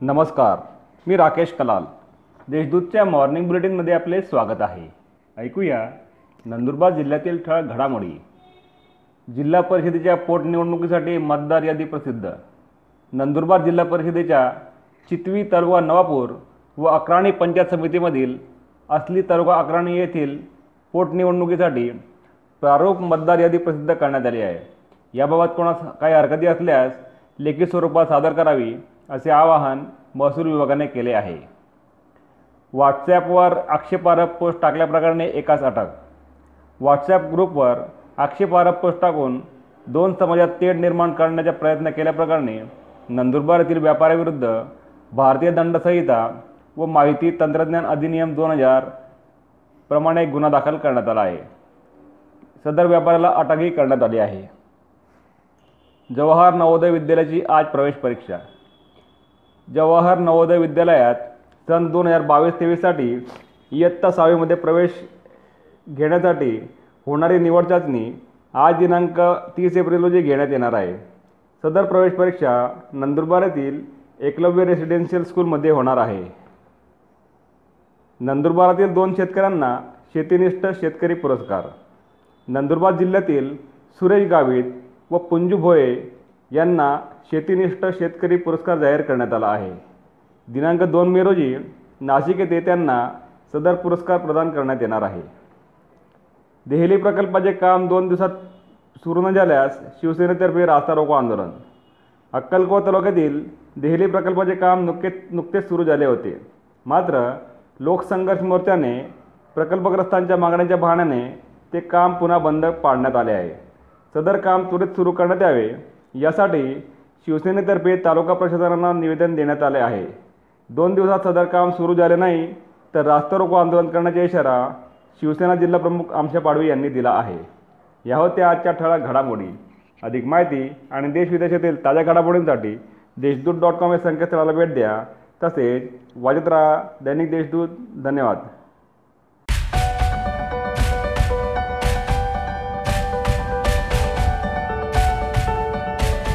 नमस्कार मी राकेश कलाल. देशदूतच्या मॉर्निंग बुलेटिनमध्ये आपले स्वागत आहे. ऐकूया नंदुरबार जिल्ह्यातील ठळक घडामोडी. जिल्हा परिषदेच्या पोटनिवडणुकीसाठी मतदार यादी प्रसिद्ध. नंदुरबार जिल्हा परिषदेच्या चितवी तालुका नवापूर व अक्राणी पंचायत समितीमधील असली तालुका अक्राणी येथील पोटनिवडणुकीसाठी प्रारूप मतदार यादी प्रसिद्ध करण्यात आली आहे. याबाबत कोणास काही हरकती असल्यास लेखी स्वरूपात सादर करावी. असे आवाहन महसूल विभागाने केले आहे. व्हॉट्सॲपवर आक्षेपार्ह पोस्ट टाकल्याप्रकरणी एकाच अटक. व्हॉट्सॲप ग्रुपवर आक्षेपार्ह पोस्ट टाकून दोन समाजात तेढ निर्माण करण्याचा प्रयत्न केल्याप्रकरणी नंदुरबार येथील व्यापाऱ्याविरुद्ध भारतीय दंडसंहिता व माहिती तंत्रज्ञान अधिनियम दोन हजार प्रमाणे गुन्हा दाखल करण्यात आला आहे. सदर व्यापाऱ्याला अटकही करण्यात आली आहे. जवाहर नवोदय विद्यालयाची आज प्रवेश परीक्षा. जवाहर नवोदय विद्यालयात सन दोन हजार बावीस तेवीससाठी इयत्ता सहावीमध्ये प्रवेश घेण्यासाठी होणारी निवड चाचणी आज दिनांक तीस एप्रिल रोजी घेण्यात येणार आहे. सदर प्रवेश परीक्षा नंदुरबार येथील एकलव्य रेसिडेन्शियल स्कूलमध्ये होणार आहे. नंदुरबारातील दोन शेतकऱ्यांना शेतीनिष्ठ शेतकरी पुरस्कार. नंदुरबार जिल्ह्यातील सुरेश गावित व पुंजू भोये यांना शेतीनिष्ठ शेतकरी पुरस्कार जाहीर करण्यात आला आहे. दिनांक दोन मे रोजी नाशिक येथे त्यांना सदर पुरस्कार प्रदान करण्यात येणार आहे. देहली प्रकल्पाचे काम दोन दिवसात सुरू न झाल्यास शिवसेनेतर्फे रास्ता रोको आंदोलन. अक्कलकोवा तालुक्यातील देहली प्रकल्पाचे काम नुकतेच नुकतेच सुरू झाले होते. मात्र लोकसंघर्ष मोर्चाने प्रकल्पग्रस्तांच्या मागण्यांच्या बहाण्याने ते काम पुन्हा बंद पाडण्यात आले आहे. सदर काम त्वरित सुरू करण्यात यावे यासाठी शिवसेनेतर्फे तालुका प्रशासनाला निवेदन देण्यात आले आहे. दोन दिवसात सदर काम सुरू झाले नाही तर रास्ता रोको आंदोलन करण्याचा इशारा शिवसेना जिल्हा प्रमुख आमशा पाडवी यांनी दिला आहे. या होत्या आजच्या ठळक घडामोडी. अधिक माहिती आणि देश विदेशातील ताज्या घडामोडींसाठी देशदूत डॉट कॉम या संकेतस्थळाला भेट द्या. तसेच वाजत राहा दैनिक देशदूत. धन्यवाद.